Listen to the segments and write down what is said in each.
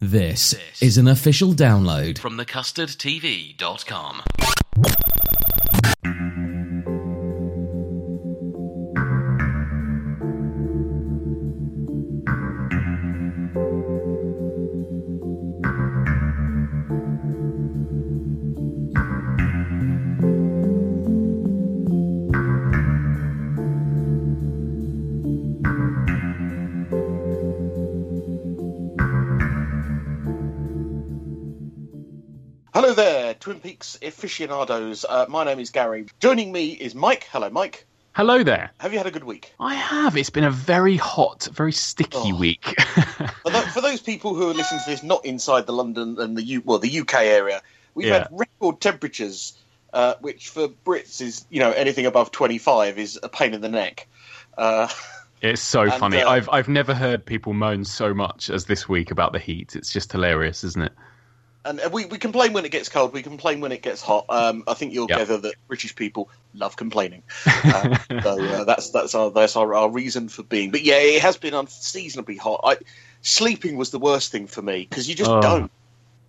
This is an official download from thecustardtv.com. Hello there, Twin Peaks aficionados. Uh, my name is Gary. Joining me is Mike. Hello, Mike. Hello there. Have you had a good week? I have. It's been a very hot, very sticky Oh. week. For, tho- for those people who are listening to this not inside the London and the U- well the UK area, we've Yeah. had record temperatures, uh, which for Brits is you know anything above twenty five is a pain in the neck. Uh, it's so And, funny. uh, I've I've never heard people moan so much as this week about the heat. It's just hilarious, isn't it? And we, we complain when it gets cold. We complain when it gets hot. Um, I think you'll Yeah. gather that British people love complaining. Uh, so uh, that's that's our that's our, our reason for being. But yeah, it has been unseasonably hot. I, sleeping was the worst thing for me because you just Oh. don't,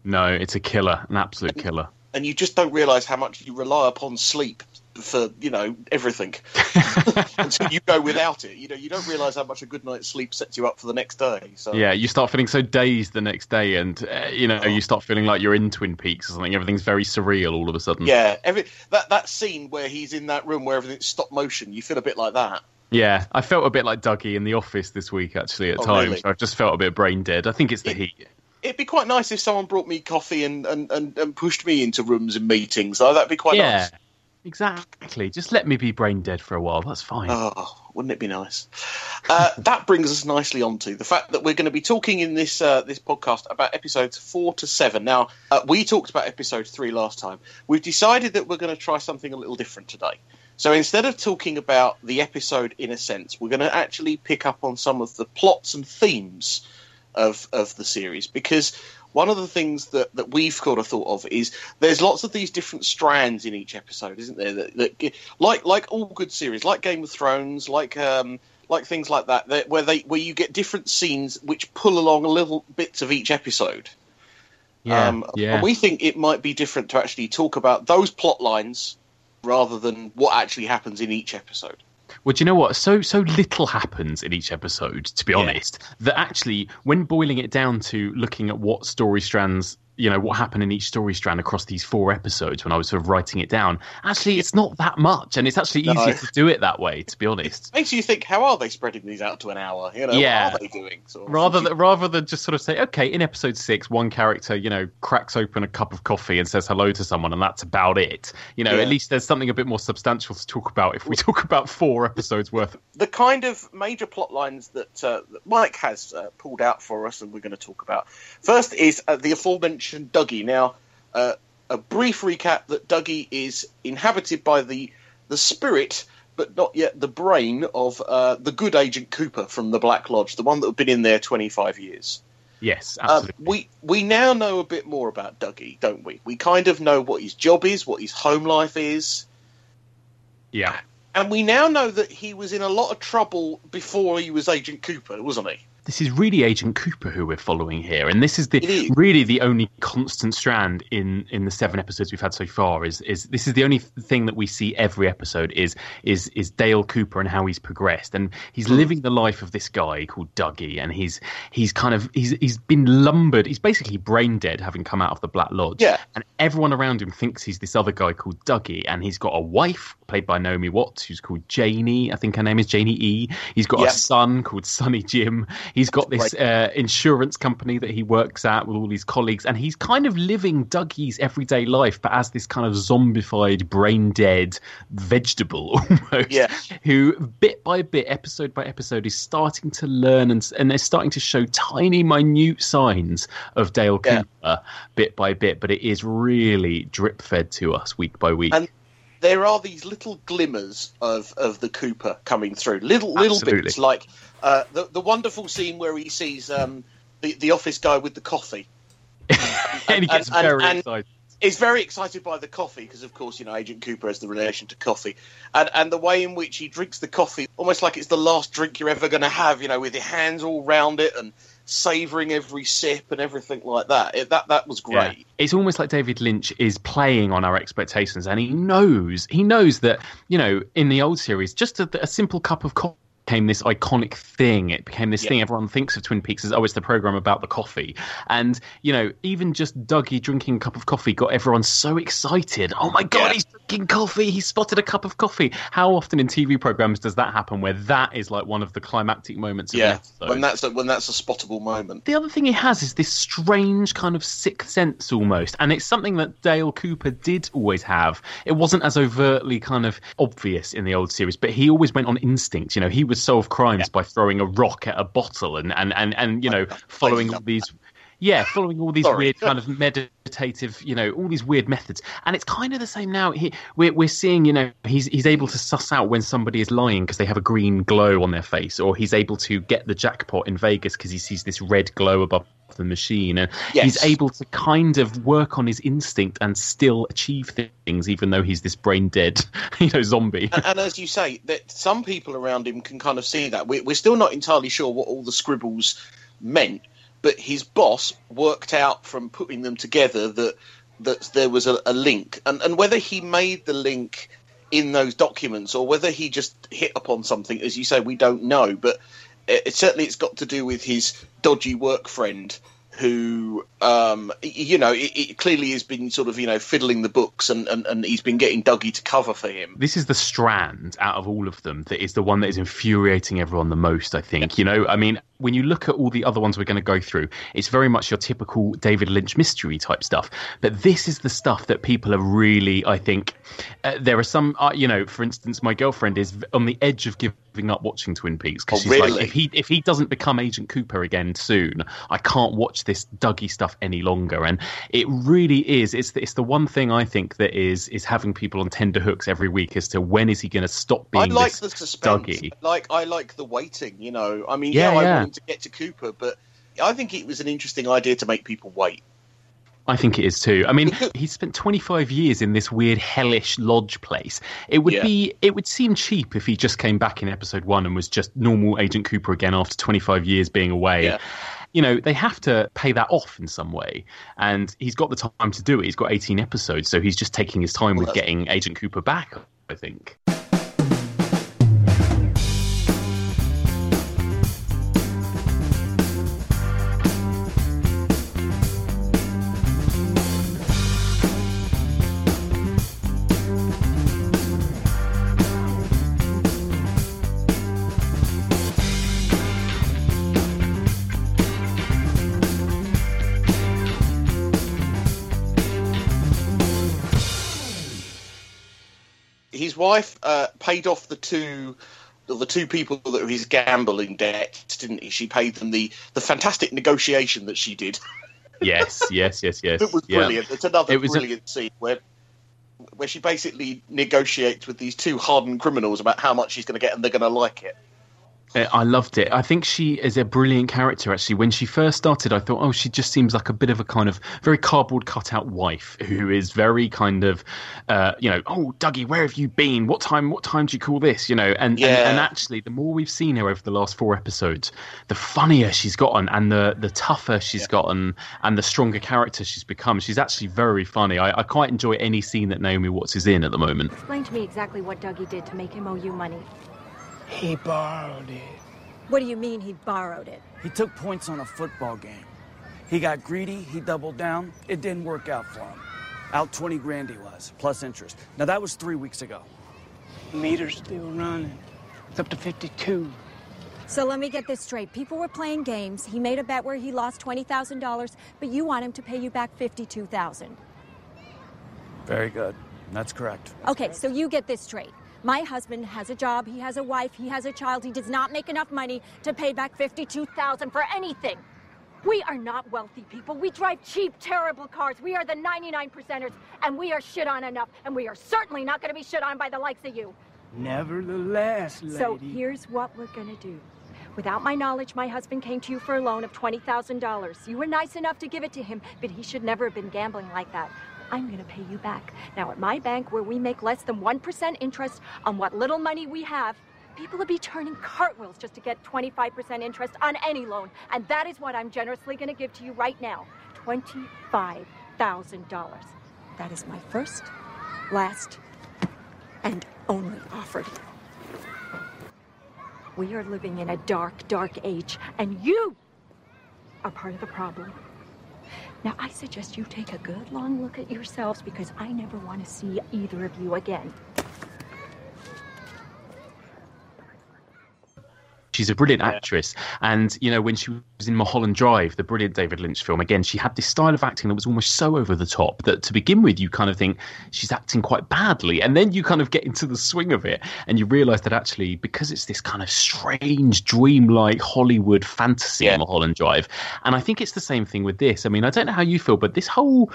No, it's a killer, an absolute killer. and you just don't realise how much you rely upon sleep for you know everything until you go without it. You know, you don't realise how much a good night's sleep sets you up for the next day. So Yeah, you start feeling so dazed the next day, and uh, you know you start feeling like you're in Twin Peaks or something. Everything's very surreal all of a sudden. yeah, every that that scene where he's in that room where everything's stop motion, you feel a bit like that. Yeah, I felt a bit like Dougie in the office this week. Actually, at Oh, times, really? I've just felt a bit brain dead. I think it's the It- heat. It'd be quite nice if someone brought me coffee and, and, and, and pushed me into rooms and meetings. Oh, that'd be quite yeah, nice. Exactly. Just let me be brain dead for a while. That's fine. Oh, wouldn't it be nice? Uh, that brings us nicely onto the fact that we're going to be talking in this uh, this podcast about episodes four to seven. Now, uh, we talked about episode three last time. We've decided that we're going to try something a little different today. So instead of talking about the episode in a sense, we're going to actually pick up on some of the plots and themes of of the series because one of the things that, that we've kind of thought of is there's lots of these different strands in each episode, isn't there? That, that like like all good series, like Game of Thrones, like um, like things like that, that, where they where you get different scenes which pull along a little bits of each episode. yeah, Um, yeah. And we think it might be different to actually talk about those plot lines rather than what actually happens in each episode. Well, do you know what? So so little happens in each episode, to be Yeah. honest, that actually, when boiling it down to looking at what story strands, you know, what happened in each story strand across these four episodes, when I was sort of writing it down, actually, it's not that much, and it's actually No. easier to do it that way, to be honest. Makes you think, how are they spreading these out to an hour? You know, Yeah. what are they doing? Sort of. Rather than, rather than just sort of say, okay, in episode six, one character, you know, cracks open a cup of coffee and says hello to someone, and that's about it. You know, Yeah. at least there's something a bit more substantial to talk about if we talk about four episodes worth. the kind of major plot lines that, uh, that Mike has uh, pulled out for us and we're going to talk about. First is uh, the aforementioned Dougie. Now, uh, a brief recap that Dougie is inhabited by the the spirit, but not yet the brain of uh, the good Agent Cooper from the Black Lodge, the one that had been in there 25 years. Yes, Um, absolutely. we we now know a bit more about Dougie, don't we? We kind of know what his job is, what his home life is, yeah. and we now know that he was in a lot of trouble before he was Agent Cooper, wasn't he? This is really Agent Cooper who we're following here, and this is the really the only constant strand in in the seven episodes we've had so far. Is is this is the only thing that we see every episode is is is Dale Cooper and how he's progressed, and he's Hmm. living the life of this guy called Dougie, and he's he's kind of he's he's been lumbered. He's basically brain dead, having come out of the Black Lodge. Yeah. and everyone around him thinks he's this other guy called Dougie, and he's got a wife played by Naomi Watts, who's called Janie. I think her name is Janie E. He's got a son called Sonny Jim. He's got this uh, insurance company that he works at with all his colleagues, and he's kind of living Dougie's everyday life, but as this kind of zombified, brain dead vegetable almost. Yeah. Who bit by bit, episode by episode, is starting to learn and and they're starting to show tiny, minute signs of Dale Yeah. Cooper bit by bit, but it is really drip fed to us week by week. And there are these little glimmers of, of the Cooper coming through. Little little Absolutely. bits like uh, the the wonderful scene where he sees um, the the office guy with the coffee. and he gets and- very and- excited. Is very excited by the coffee because, of course, you know Agent Cooper has the relation to coffee, and and the way in which he drinks the coffee, almost like it's the last drink you're ever going to have. You know, with your hands all round it and savouring every sip and everything like that. It, that that was Yeah. great. It's almost like David Lynch is playing on our expectations, and he knows he knows that you know in the old series, just a, a simple cup of coffee became this iconic thing. It became this Yeah. thing everyone thinks of Twin Peaks as oh, it's the program about the coffee. And you know, even just Dougie drinking a cup of coffee got everyone so excited. Oh my god, Yeah. he's drinking coffee! He spotted a cup of coffee. How often in TV programs does that happen? Where that is like one of the climactic moments of Yeah, episode? when that's a, when that's a spottable moment. the other thing he has is this strange kind of sixth sense almost and it's something that dale cooper did always have it wasn't as overtly kind of obvious in the old series but he always went on instinct you know he would solve crimes by throwing a rock at a bottle and and and, and you know following all these yeah, following all these Sorry. weird kind of meditative, you know, all these weird methods, and it's kind of the same now. He, we're we're seeing, you know, he's he's able to suss out when somebody is lying because they have a green glow on their face, or he's able to get the jackpot in Vegas because he sees this red glow above the machine, and he's able to kind of work on his instinct and still achieve things, even though he's this brain dead, you know, zombie. and, and as you say, that some people around him can kind of see that. We, we're still not entirely sure what all the scribbles meant, but his boss worked out from putting them together that that there was a, a link, and and whether he made the link in those documents or whether he just hit upon something, as you say, we don't know. But it, certainly, it's got to do with his dodgy work friend. Who, um, you know, it, it clearly has been sort of, you know, fiddling the books, and, and, and he's been getting Dougie to cover for him. this is the strand out of all of them that is the one that is infuriating everyone the most i think you know i mean when you look at all the other ones we're going to go through it's very much your typical david lynch mystery type stuff but this is the stuff that people are really i think uh, there are some uh, you know for instance my girlfriend is on the edge of giving up watching twin peaks because Oh, she's like if he if he doesn't become agent cooper again soon i can't watch this dougie stuff any longer and it really is it's the, it's the one thing i think that is is having people on tender hooks every week as to when is he going to stop being I like this the suspense. Dougie. Like I like the waiting. You know, I mean, Yeah, yeah, I yeah. to get to Cooper, but I think it was an interesting idea to make people wait. I think it is too. I mean, he spent 25 years in this weird hellish lodge place. It would Yeah. be, it would seem cheap if he just came back in episode one and was just normal Agent Cooper again after 25 years being away. Yeah. You know, they have to pay that off in some way. And he's got the time to do it. He's got 18 episodes, so he's just taking his time with that's- getting Agent Cooper back, I think. Wife uh, paid off the two. The two people that were his gambling debt, didn't he? She paid them the, the fantastic negotiation that she did. Yes, yes, yes, yes. It was Yeah. brilliant. It's another It was a- brilliant scene where where she basically negotiates with these two hardened criminals about how much she's going to get, and they're going to like it. I loved it. I think she is a brilliant character. Actually, when she first started, I thought, oh, she just seems like a bit of a kind of very cardboard cutout wife who is very kind of, uh, you know, oh, Dougie, where have you been? What time? What time do you call this? You know, and, yeah. and and actually, the more we've seen her over the last four episodes, the funnier she's gotten, and the the tougher she's yeah. gotten, and the stronger character she's become. She's actually very funny. I, I quite enjoy any scene that Naomi Watts is in at the moment. Explain to me exactly what Dougie did to make him owe you money. He borrowed it. What do you mean he borrowed it? He took points on a football game. He got greedy, he doubled down. It didn't work out for him. Out 20 grand he was, plus interest. Now that was three weeks ago. Meter's still running. It's up to 52. So let me get this straight. People were playing games. He made a bet where he lost $20,000, but you want him to pay you back 52000 Very good. That's correct. That's okay, correct. so you get this straight. My husband has a job, he has a wife, he has a child. He does not make enough money to pay back 52000 for anything. We are not wealthy people. We drive cheap, terrible cars. We are the 99 percenters, and we are shit on enough. And we are certainly not going to be shit on by the likes of you. Nevertheless, lady. So here's what we're going to do. Without my knowledge, my husband came to you for a loan of $20,000. You were nice enough to give it to him, but he should never have been gambling like that. I'm going to pay you back. Now, at my bank, where we make less than 1% interest on what little money we have, people would be turning cartwheels just to get 25% interest on any loan. And that is what I'm generously going to give to you right now $25,000. That is my first, last, and only offer to you. We are living in a dark, dark age, and you are part of the problem. Now, I suggest you take a good long look at yourselves because I never want to see either of you again. She's a brilliant actress, and you know when she was in Mulholland Drive, the brilliant David Lynch film, again she had this style of acting that was almost so over the top that to begin with you kind of think she's acting quite badly, and then you kind of get into the swing of it, and you realise that actually because it's this kind of strange, dreamlike Hollywood fantasy, yeah. Mulholland Drive, and I think it's the same thing with this. I mean, I don't know how you feel, but this whole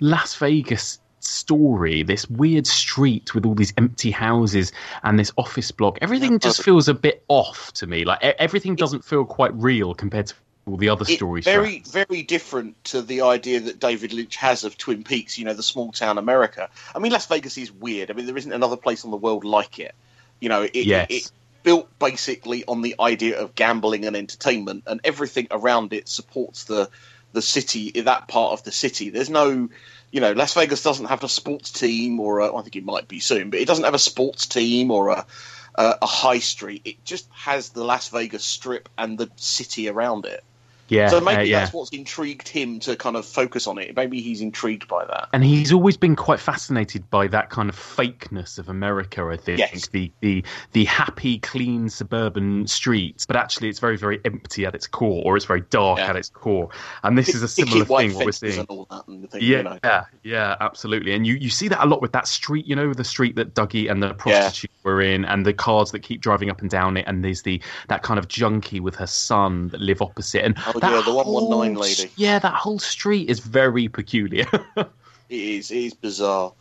Las Vegas story, this weird street with all these empty houses and this office block, everything just feels a bit off to me. Like everything doesn't feel quite real compared to all the other stories. Very, very different to the idea that David Lynch has of Twin Peaks. You know, the small town America. I mean, Las Vegas is weird. I mean, there isn't another place on the world like it. You know, it, yes. it, it built basically on the idea of gambling and entertainment, and everything around it supports the the city, that part of the city. There's no you know, Las Vegas doesn't have a sports team, or I think it might be soon, but it doesn't have a sports team or a, a, a high street. It just has the Las Vegas Strip and the city around it. Yeah. So maybe uh, yeah. that's what's intrigued him to kind of focus on it. Maybe he's intrigued by that. And he's always been quite fascinated by that kind of fakeness of America, I think. Yes. The the the happy, clean suburban streets, but actually it's very, very empty at its core, or it's very dark yeah. at its core. And this is a similar thing what we're seeing. Thing, yeah, you know. yeah, yeah, absolutely. And you, you see that a lot with that street, you know, the street that Dougie and the prostitute yeah. were in, and the cars that keep driving up and down it, and there's the that kind of junkie with her son that live opposite. And oh, yeah, the one one nine lady. Yeah, that whole street is very peculiar. it is. It is bizarre.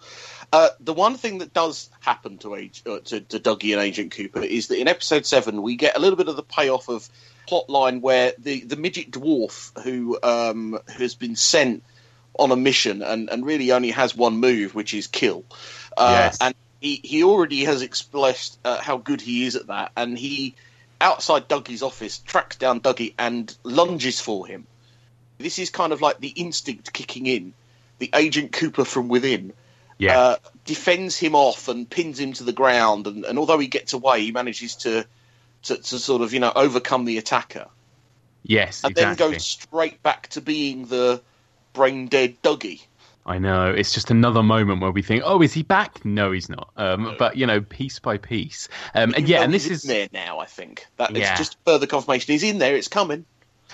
Uh, the one thing that does happen to, Age, uh, to, to Dougie and Agent Cooper is that in episode seven we get a little bit of the payoff of plotline where the, the midget dwarf who um, has been sent on a mission and, and really only has one move, which is kill. Uh, yes. And he, he already has expressed uh, how good he is at that, and he outside Dougie's office tracks down Dougie and lunges for him. This is kind of like the instinct kicking in. The Agent Cooper from within yeah. uh, defends him off and pins him to the ground. And, and although he gets away, he manages to, to, to sort of you know overcome the attacker. Yes, and exactly. then goes straight back to being the brain dead Dougie. I know. It's just another moment where we think, "Oh, is he back?" No, he's not. Um, no. But you know, piece by piece, um, and yeah, and this is there now. I think that yeah. it's just further confirmation. He's in there. It's coming.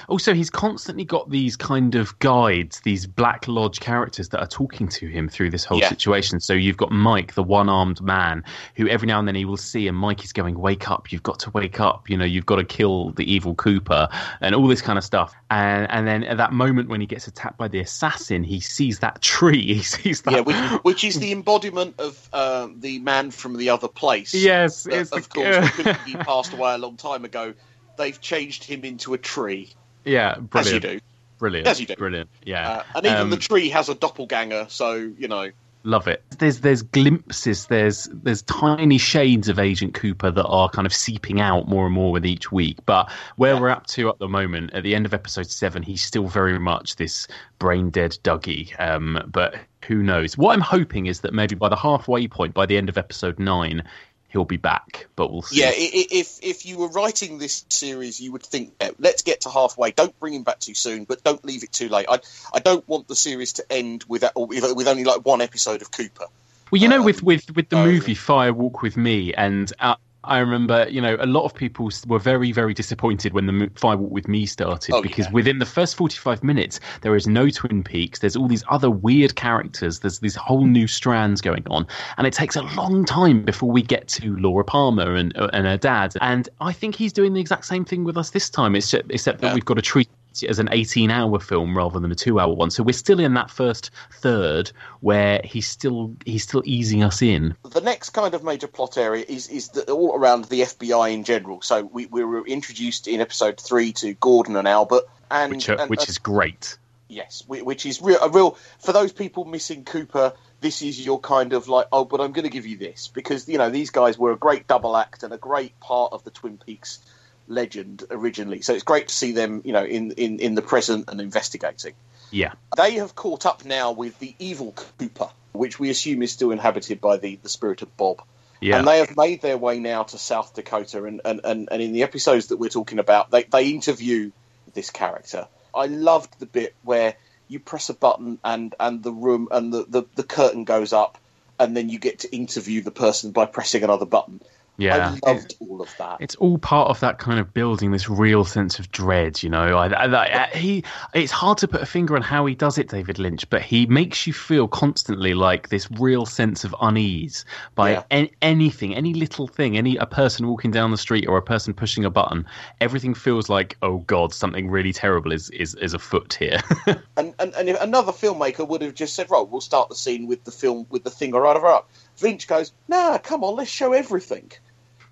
Also, he's constantly got these kind of guides, these Black Lodge characters that are talking to him through this whole Yeah. situation. So you've got Mike, the one-armed man, who every now and then he will see, and Mike is going, "Wake up! You've got to wake up! You know, you've got to kill the evil Cooper," and all this kind of stuff. And and then at that moment when he gets attacked by the assassin, he sees that tree. He sees that. Yeah, which, which is the embodiment of um, the man from the other place. Yes, That, it's the- of course, he passed away a long time ago. They've changed him into a tree, yeah, as you brilliant, do. brilliant, As you do. brilliant. Yeah, Uh, and even Um, the tree has a doppelganger, so you know. Love it. There's there's glimpses, there's there's tiny shades of Agent Cooper that are kind of seeping out more and more with each week. But where Yeah. we're up to at the moment, at the end of episode seven, he's still very much this brain dead Dougie. Um, but who knows? What I'm hoping is that maybe by the halfway point, by the end of episode nine, he'll be back. But we'll see. Yeah, if if you were writing this series, you would think, let's get to halfway. Don't bring him back too soon, but don't leave it too late. I I don't want the series to end with with, with only like one episode of Cooper. Well, you know, Um, with with with the movie Fire Walk with Me, and uh, I remember, you know, a lot of people were very very disappointed when the mo- Fire Walk with Me started Oh, because yeah. within the first forty five minutes there is no Twin Peaks. There's all these other weird characters. There's these whole new strands going on, and it takes a long time before we get to Laura Palmer and uh, and her dad. And I think he's doing the exact same thing with us this time, except except that Yeah. we've got to treat as an 18 hour film rather than a two hour one so we're still in that first third where he's still he's still easing us in the next kind of major plot area is is the, all around the FBI in general. So we, we were introduced in episode three to Gordon and Albert, and which are, and- which and- is great yes, which is real, a real for those people missing Cooper. This is your kind of like, oh, but I'm going to give you this because you know these guys were a great double act and a great part of the Twin Peaks legend originally. So it's great to see them, you know, in in in the present and investigating. yeah They have caught up now with the evil Cooper, which we assume is still inhabited by the, the spirit of Bob. yeah And they have made their way now to South Dakota. And, and, and, and in the episodes that we're talking about, they, they interview this character. I loved the bit where you press a button and, and the room and the, the, the curtain goes up, and then you get to interview the person by pressing another button. Yeah I loved all of that. it's all part of that kind of building this real sense of dread, you know. I, I, I, uh, he, it's hard to put a finger on how he does it, David Lynch, but he makes you feel constantly like this real sense of unease by Yeah. an, anything, any little thing, any a person walking down the street or a person pushing a button. Everything feels like, oh god, something really terrible is is, is afoot here. And, and, and another filmmaker would have just said, right, we'll start the scene with the film with the thing right over up. Lynch goes, nah, come on, let's show everything.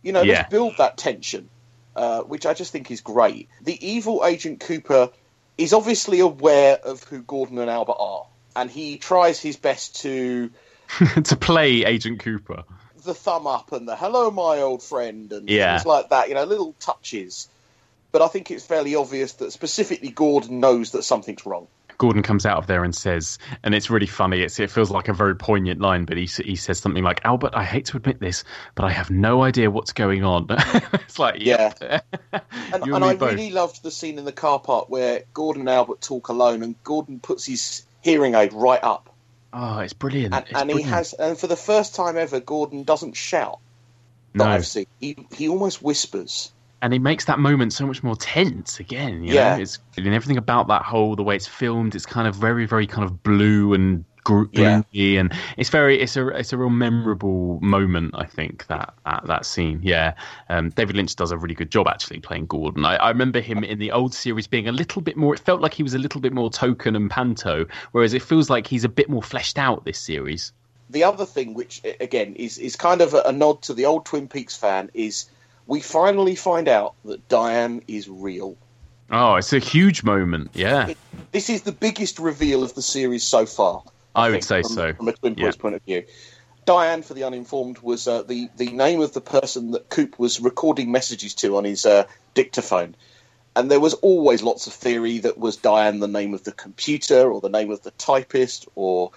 You know, Yeah. let's build that tension, uh, which I just think is great. The evil Agent Cooper is obviously aware of who Gordon and Albert are, and he tries his best to to play Agent Cooper. the thumb up and the hello, my old friend, and Yeah. things like that. You know, little touches. But I think it's fairly obvious that specifically Gordon knows that something's wrong. Gordon comes out of there and says, and it's really funny. It's, it feels like a very poignant line, but he he says something like, "Albert, I hate to admit this, but I have no idea what's going on." it's like, Yeah. And, You and I both. really loved the scene in the car park where Gordon and Albert talk alone, and Gordon puts his hearing aid right up, Oh, it's brilliant. and, It's and he has, and for the first time ever, Gordon doesn't shout. That no, I've seen. He he almost whispers. And it makes that moment so much more tense again. You Yeah. know? it's and everything about that whole the way it's filmed. It's kind of very, very kind of blue and gr- Yeah. gloomy, and it's very it's a it's a real memorable moment. I think that that, that scene. Yeah, um, David Lynch does a really good job actually playing Gordon. I, I remember him in the old series being a little bit more. It felt like he was a little bit more token and panto, whereas it feels like he's a bit more fleshed out this series. The other thing, which again is is kind of a, a nod to the old Twin Peaks fan, is we finally find out that Diane is real. Oh, it's a huge moment. Yeah, It- This is the biggest reveal of the series so far. I would think, say from, so. From a Twin Yeah. Peaks point of view. Diane, for the uninformed, was uh, the, the name of the person that Coop was recording messages to on his uh, dictaphone. And there was always lots of theory that was Diane the name of the computer or the name of the typist or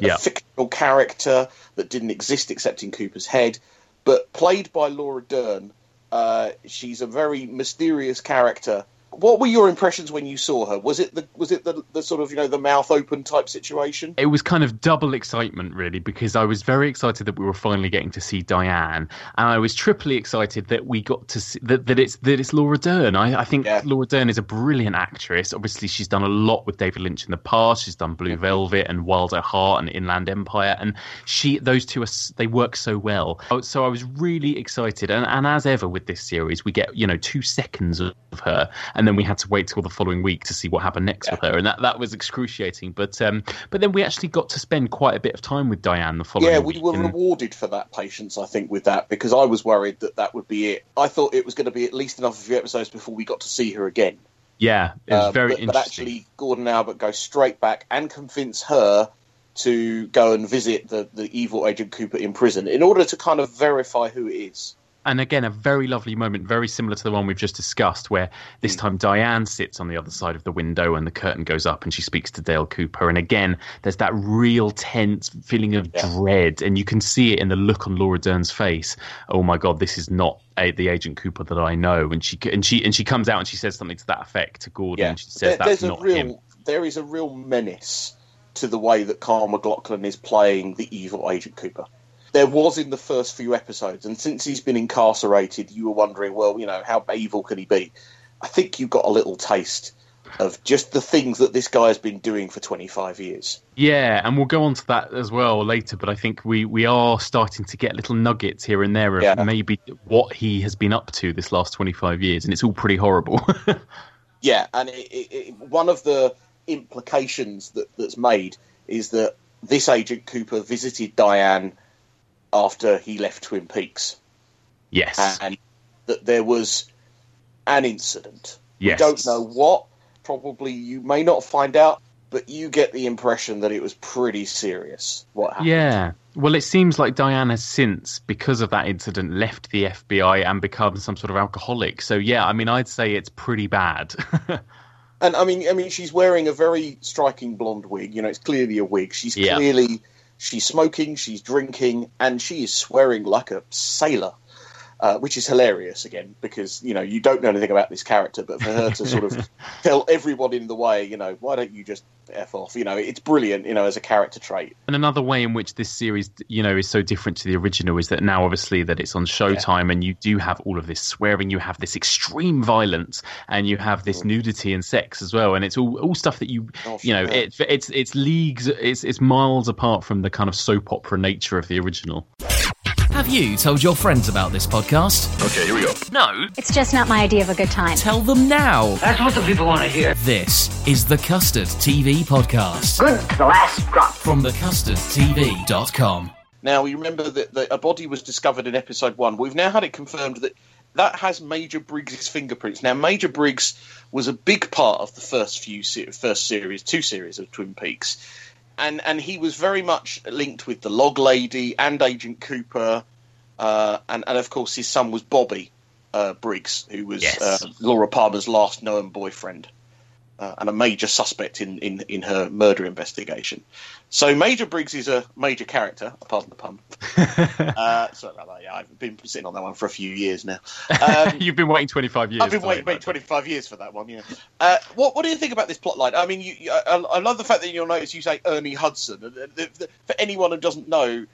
Yeah. a fictional character that didn't exist except in Cooper's head. But played by Laura Dern, uh, she's a very mysterious character what were your impressions when you saw her? Was it the was it the, the sort of you know the mouth open type situation? It was kind of double excitement really because I was very excited that we were finally getting to see Diane, and I was triply excited that we got to see that, that it's that it's Laura Dern. I, I think yeah. Laura Dern is a brilliant actress. Obviously, she's done a lot with David Lynch in the past. She's done Blue mm-hmm. Velvet and Wild at Heart and Inland Empire, and she those two are they work so well. Oh, so I was really excited, and, and as ever with this series, we get you know two seconds of her. And and then we had to wait till the following week to see what happened next yeah. with her, and that, that was excruciating. But um, but then we actually got to spend quite a bit of time with Diane the following. Week. Yeah, we were and... rewarded for that patience, I think, with that because I was worried that that would be it. I thought it was going to be at least enough of a few episodes before we got to see her again. Yeah, it was uh, very but, interesting. But actually, Gordon Albert goes straight back and convince her to go and visit the, the evil Agent Cooper in prison in order to kind of verify who it is and again, a very lovely moment, very similar to the one we've just discussed, where this mm. time Diane sits on the other side of the window and the curtain goes up and she speaks to Dale Cooper. And again, there's that real tense feeling of yeah. dread, and you can see it in the look on Laura Dern's face. Oh my God, this is not a, the Agent Cooper that I know. And she and she and she comes out and she says something to that effect to Gordon. Yeah. she says there, that's not real, him. There is a real menace to the way that Kyle MacLachlan is playing the evil Agent Cooper there was in the first few episodes, and since he's been incarcerated, you were wondering, well, you know, how evil can he be? I think you got a little taste of just the things that this guy has been doing for 25 years. Yeah, and we'll go on to that as well later, but I think we, we are starting to get little nuggets here and there of yeah. maybe what he has been up to this last 25 years, and it's all pretty horrible. yeah, and it, it, it, one of the implications that, that's made is that this agent Cooper visited Diane after he left Twin Peaks. Yes. And that there was an incident. Yes. We don't know what. Probably you may not find out, but you get the impression that it was pretty serious what happened. Yeah. Well, it seems like Diana since, because of that incident, left the FBI and become some sort of alcoholic. So yeah, I mean, I'd say it's pretty bad. and I mean, I mean, she's wearing a very striking blonde wig. You know, it's clearly a wig. She's yeah. clearly She's smoking, she's drinking, and she is swearing like a sailor. Uh, which is hilarious again because you know you don't know anything about this character, but for her to sort of tell everyone in the way, you know, why don't you just f off? You know, it's brilliant, you know, as a character trait. And another way in which this series, you know, is so different to the original is that now, obviously, that it's on Showtime, yeah. and you do have all of this swearing, you have this extreme violence, and you have this mm. nudity and sex as well, and it's all all stuff that you, oh, you know, it, it's it's leagues, it's it's miles apart from the kind of soap opera nature of the original. Have you told your friends about this podcast? Okay, here we go. No? It's just not my idea of a good time. Tell them now. That's what the people want to hear. This is the Custard TV Podcast. Good to the last drop. From thecustardtv.com. Now, we remember that, that a body was discovered in episode one. We've now had it confirmed that that has Major Briggs's fingerprints. Now, Major Briggs was a big part of the first few first series, two series of Twin Peaks and and he was very much linked with the Log Lady and Agent Cooper, uh, and and of course his son was Bobby uh, Briggs, who was yes. uh, Laura Palmer's last known boyfriend. Uh, and a major suspect in, in, in her murder investigation. So Major Briggs is a major character, pardon the pun. uh, sorry about that. Yeah, I've been sitting on that one for a few years now. Um, You've been waiting 25 years. I've been waiting, waiting 25 years for that one, yeah. Uh, what, what do you think about this plotline? I mean, you, you, I, I, love the fact that you'll notice you say Ernie Hudson. For anyone who doesn't know,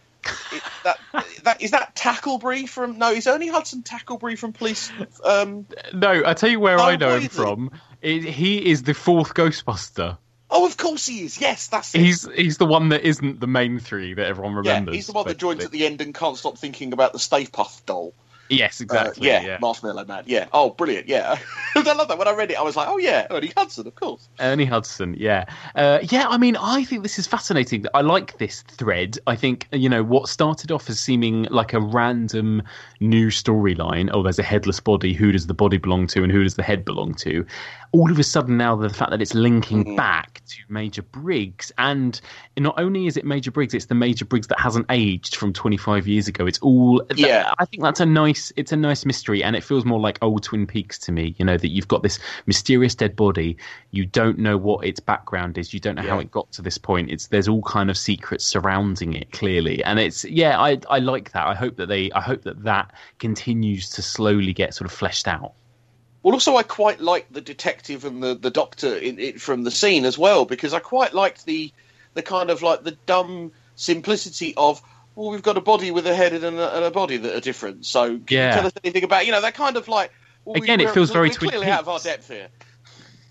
it, that that is that Tackleberry from no, is Ernie Hudson Tackleberry from Police? Um, no, I tell you where I know him from. It, he is the fourth Ghostbuster. Oh, of course he is. Yes, that's it. He's he's the one that isn't the main three that everyone remembers. Yeah, he's the one that joins at the end and can't stop thinking about the Stay Puft doll. Yes, uh, exactly. Uh, yeah, yeah, Marshmallow Man. Yeah. Oh, brilliant. Yeah, I love that. When I read it, I was like, oh yeah, Ernie Hudson, of course. Ernie Hudson. Yeah, uh, yeah. I mean, I think this is fascinating. I like this thread. I think you know what started off as seeming like a random new storyline. Oh, there's a headless body. Who does the body belong to, and who does the head belong to? all of a sudden now the fact that it's linking mm-hmm. back to Major Briggs, and not only is it Major Briggs, it's the Major Briggs that hasn't aged from 25 years ago. It's all yeah. I think that's a nice, it's a nice mystery, and it feels more like old Twin Peaks to me. You know that you've got this mysterious dead body, you don't know what its background is, you don't know yeah. how it got to this point. It's there's all kind of secrets surrounding it clearly, and it's yeah, I I like that. I hope that they, I hope that that continues to slowly get sort of fleshed out. Well, also, I quite like the detective and the, the doctor in, in, from the scene as well because I quite liked the the kind of like the dumb simplicity of well, we've got a body with a head and a, and a body that are different. So, can Yeah. tell us anything about you know that kind of like well, we- Again, it we're- feels very we're clearly out of our depth here.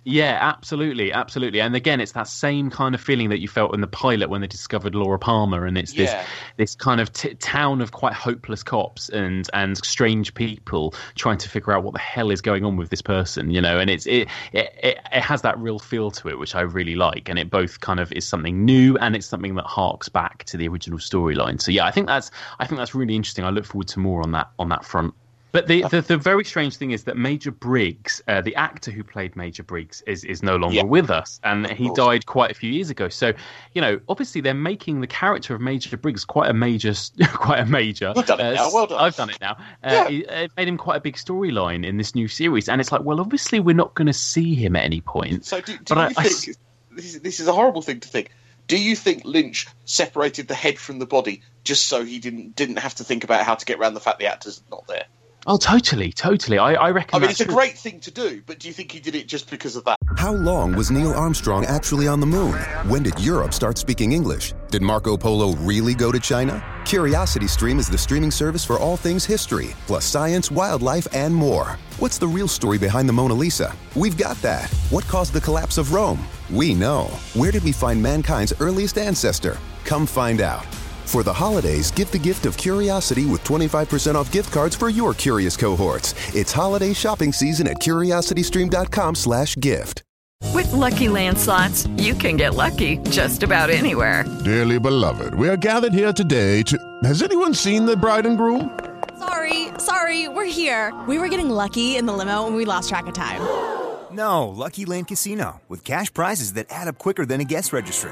Yeah, absolutely, absolutely. And again, it's that same kind of feeling that you felt in the pilot when they discovered Laura Palmer, and it's this Yeah. this kind of t- town of quite hopeless cops and and strange people trying to figure out what the hell is going on with this person, you know. And it's it it, it, it has that real feel to it, which I really like, and it both kind of is something new and it's something that harks back to the original storyline. So yeah, I think that's I think that's really interesting. I look forward to more on that on that front. But the, the, the very strange thing is that Major Briggs, uh, the actor who played Major Briggs, is, is no longer Yeah. with us, and he died quite a few years ago. So, you know, obviously they're making the character of Major Briggs quite a major, quite a major. You've done it now, well done. I've done it now. Uh, Yeah. it, it made him quite a big storyline in this new series, and it's like, well, obviously we're not going to see him at any point. So, do, do But you I- I think s- this, is, this is a horrible thing to think? Do you think Lynch separated the head from the body just so he didn't didn't have to think about how to get around the fact the actor's not there? Oh, totally, totally. I, I reckon. I mean, that's it's a great thing to do, but do you think he did it just because of that? How long was Neil Armstrong actually on the moon? When did Europe start speaking English? Did Marco Polo really go to China? Curiosity Stream is the streaming service for all things history, plus science, wildlife, and more. What's the real story behind the Mona Lisa? We've got that. What caused the collapse of Rome? We know. Where did we find mankind's earliest ancestor? Come find out. For the holidays, give the gift of curiosity with 25% off gift cards for your curious cohorts. It's holiday shopping season at curiositystream.com/gift. With Lucky Land slots, you can get lucky just about anywhere. Dearly beloved, we are gathered here today to. Has anyone seen the bride and groom? Sorry, sorry, we're here. We were getting lucky in the limo and we lost track of time. No, Lucky Land Casino, with cash prizes that add up quicker than a guest registry.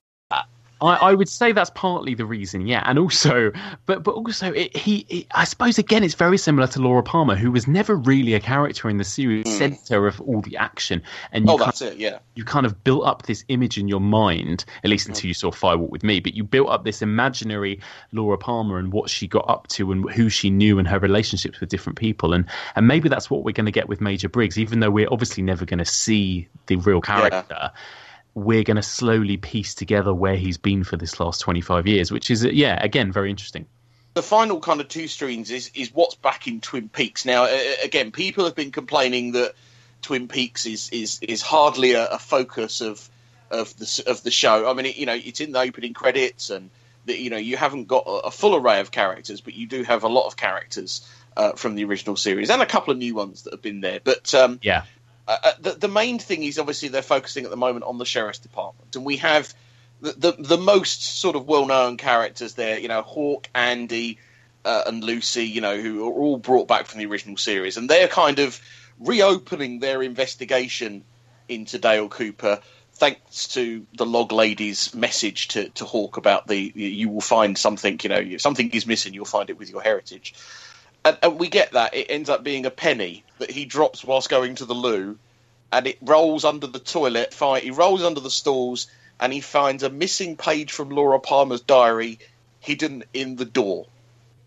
I, I would say that's partly the reason, yeah, and also, but but also, it, he, I suppose again, it's very similar to Laura Palmer, who was never really a character in the series, hmm. center of all the action, and oh, you Oh, kind that's it. Yeah. you kind of built up this image in your mind, at least hmm. until you saw Firewalk with Me, but you built up this imaginary Laura Palmer and what she got up to and who she knew and her relationships with different people. And, and maybe that's what we're going to get with Major Briggs, even though we're obviously never going to see the real character. We're going to slowly piece together where he's been for this last 25 years, which is, uh, yeah, again, very interesting. the final kind of two streams is is what's back in Twin Peaks. Now, uh, again, people have been complaining that Twin Peaks is is is hardly a, a focus of of the of the show. I mean, it, you know, it's in the opening credits, and that you know you haven't got a, a full array of characters, but you do have a lot of characters uh, from the original series and a couple of new ones that have been there. But um, Yeah. Uh, uh, the, the main thing is obviously they're focusing at the moment on the sheriff's department, and we have the the, the most sort of well known characters there. You know, Hawk, Andy, uh, and Lucy. You know, who are all brought back from the original series, and they're kind of reopening their investigation into Dale Cooper. Thanks to the log lady's message to, to Hawk about the you will find something, you know, if something is missing, you'll find it with your heritage and, and we get that. It ends up being a penny that he drops whilst going to the loo, and it rolls under the toilet. Fi- He rolls under the stalls, and he finds a missing page from Laura Palmer's diary hidden in the door.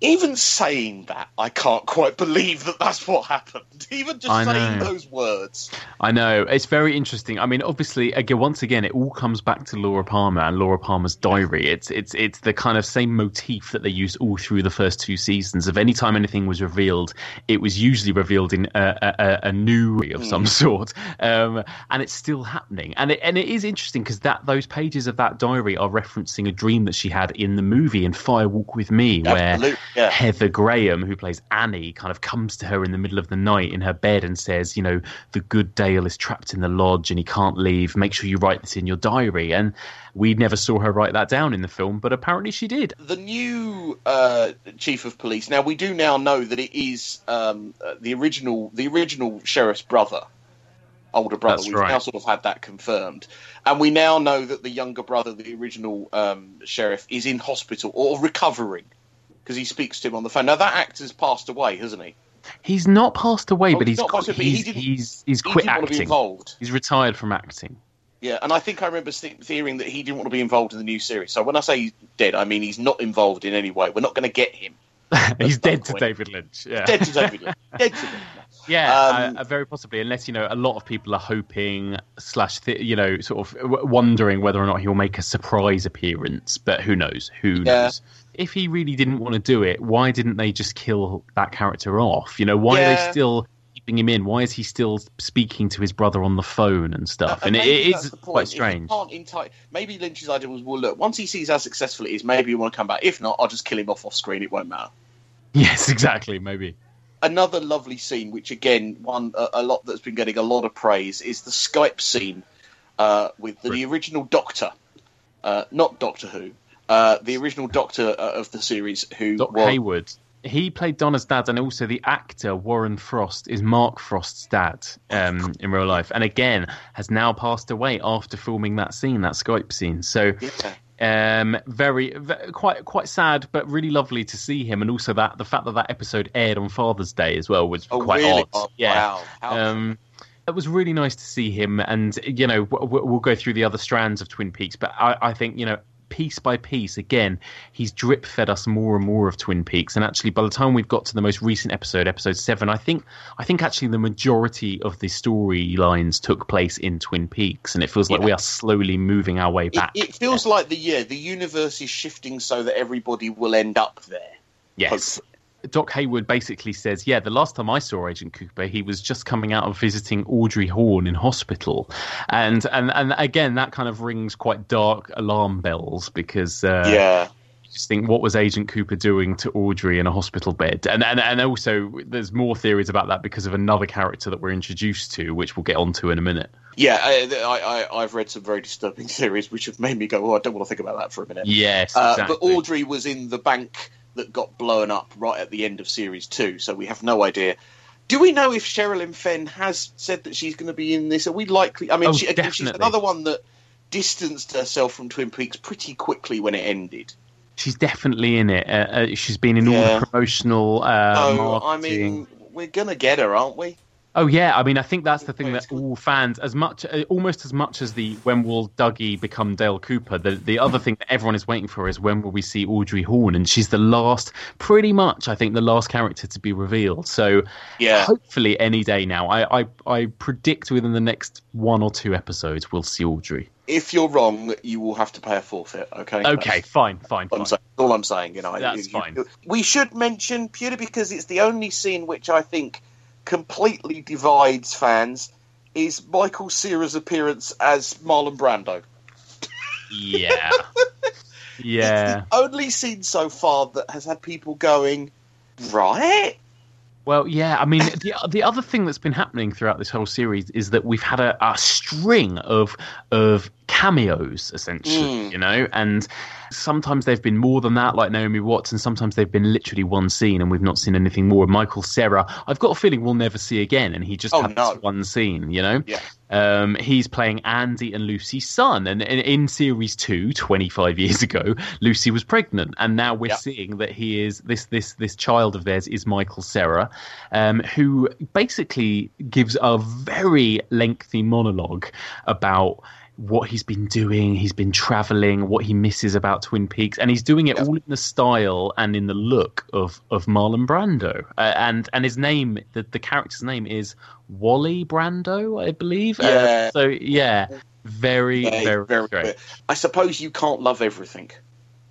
Even saying that, I can't quite believe that that's what happened. Even just I saying know. those words. I know it's very interesting. I mean, obviously, again, once again, it all comes back to Laura Palmer and Laura Palmer's diary. It's it's it's the kind of same motif that they used all through the first two seasons. Of any time anything was revealed, it was usually revealed in a, a, a- new way of some sort, um, and it's still happening. And it and it is interesting because that those pages of that diary are referencing a dream that she had in the movie in Firewalk with Me, where Absolutely, yeah. Heather Graham, who plays Annie, kind of comes to her in the middle of the night in her bed and says, you know, the good Dale is trapped in the lodge and he can't leave. Make sure you write this in your diary. And we never saw her write that down in the film, but apparently she did. the new uh, chief of police. Now we do now know that it is um, uh, the original, the original sheriff's brother, older brother. That's We've right. now sort of had that confirmed, and we now know that the younger brother, the original um, sheriff, is in hospital or recovering because he speaks to him on the phone. Now that actor's passed away, hasn't he? He's not passed away, Oh, but he's he's not passed away, but he he's, he's, he's he quit didn't want to be acting. He's retired from acting. Yeah, and I think I remember hearing that he didn't want to be involved in the new series. So when I say he's dead, I mean he's not involved in any way. We're not going to get him. He's dead to David Lynch. Yeah. Dead to David Lynch. dead to Lynch. Yeah, Um, uh, uh, very possibly. Unless you know, a lot of people are hoping slash, th- you know, sort of w- wondering whether or not he'll make a surprise appearance. But who knows? Who Yeah. knows? If he really didn't want to do it, why didn't they just kill that character off? You know, why are they still keeping him in? Why is he still speaking to his brother on the phone and stuff? and it, maybe it is quite strange. can't enti- maybe Lynch's idea was, well, look, once he sees how successful it is, maybe he want to come back. If not, I'll just kill him off off screen. It won't matter. Yes, exactly. Maybe. Another lovely scene, which again, one a, a lot that's been getting a lot of praise, is the Skype scene uh, with the, the original Doctor, uh, not Doctor Who, uh, the original Doctor uh, of the series, who Doc was Hayward. He played Donna's dad, and also the actor Warren Frost is Mark Frost's dad um, in real life, and again has now passed away after filming that scene, that Skype scene. So, um, very, ve- quite, quite sad, but really lovely to see him, and also that the fact that that episode aired on Father's Day as well was Oh, quite really? odd. Oh, yeah. wow. Um, it was really nice to see him, and you know w- w- we'll go through the other strands of Twin Peaks, but I, I think you know piece by piece, again, he's drip fed us more and more of Twin Peaks, and actually by the time we've got to the most recent episode, episode seven, I think I think actually the majority of the storylines took place in Twin Peaks, and it feels like Yeah. we are slowly moving our way back. it feels like the yeah the universe is shifting so that everybody will end up there. Yes. Doc Hayward basically says, yeah, the last time I saw Agent Cooper, he was just coming out of visiting Audrey Horne in hospital, and and and again that kind of rings quite dark alarm bells because uh, Yeah. you just think what was Agent Cooper doing to Audrey in a hospital bed, and and and also there's more theories about that because of another character that we're introduced to, which we'll get onto in a minute. Yeah, I, I, I've read some very disturbing theories which have made me go, oh, I don't want to think about that for a minute. Yes, Uh, exactly. But Audrey was in the bank that got blown up right at the end of series two, so we have no idea. Do we know if Sherilyn Fenn has said that she's going to be in this? Are we likely? I mean, Oh, she, again, she's another one that distanced herself from Twin Peaks pretty quickly when it ended. She's definitely in it. Uh, uh, she's been in all Yeah. the promotional. Uh, oh, I mean, we're going to get her, aren't we? Oh yeah, I mean, I think that's the thing that all fans, as much, uh, almost as much as the when will Dougie become Dale Cooper, the the other thing that everyone is waiting for is when will we see Audrey Horne, and she's the last, pretty much, I think, the last character to be revealed. So Yeah. hopefully any day now. I I, I predict within the next one or two episodes we'll see Audrey. If you're wrong, you will have to pay a forfeit. Okay. Okay, fine, fine, I'm fine. saying, all I'm saying, you know, That's you- fine. you- We should mention purely because it's the only scene which I think completely divides fans is Michael Cera's appearance as Marlon Brando. Yeah, yeah. Only scene so far that has had people going, right? Well, yeah. I mean, the the other thing that's been happening throughout this whole series is that we've had a, a string of of cameos, essentially. Mm. You know, and sometimes they've been more than that, like Naomi Watts, and sometimes they've been literally one scene, and we've not seen anything more. Michael Cera, I've got a feeling we'll never see again, and he just Oh, had no. this one scene. You know, Yeah. Um, he's playing Andy and Lucy's son. And in, in series two, 25 years ago, Lucy was pregnant. And now we're Yeah. seeing that he is this, this, this child of theirs is Michael Cera, um, who basically gives a very lengthy monologue about what he's been doing. He's been traveling, what he misses about Twin Peaks, and he's doing it all in the style and in the look of of Marlon Brando. Uh, and and his name, the the character's name is Wally Brando, I believe. Uh, Yeah. so yeah, very Very, very, very great. I suppose you can't love everything.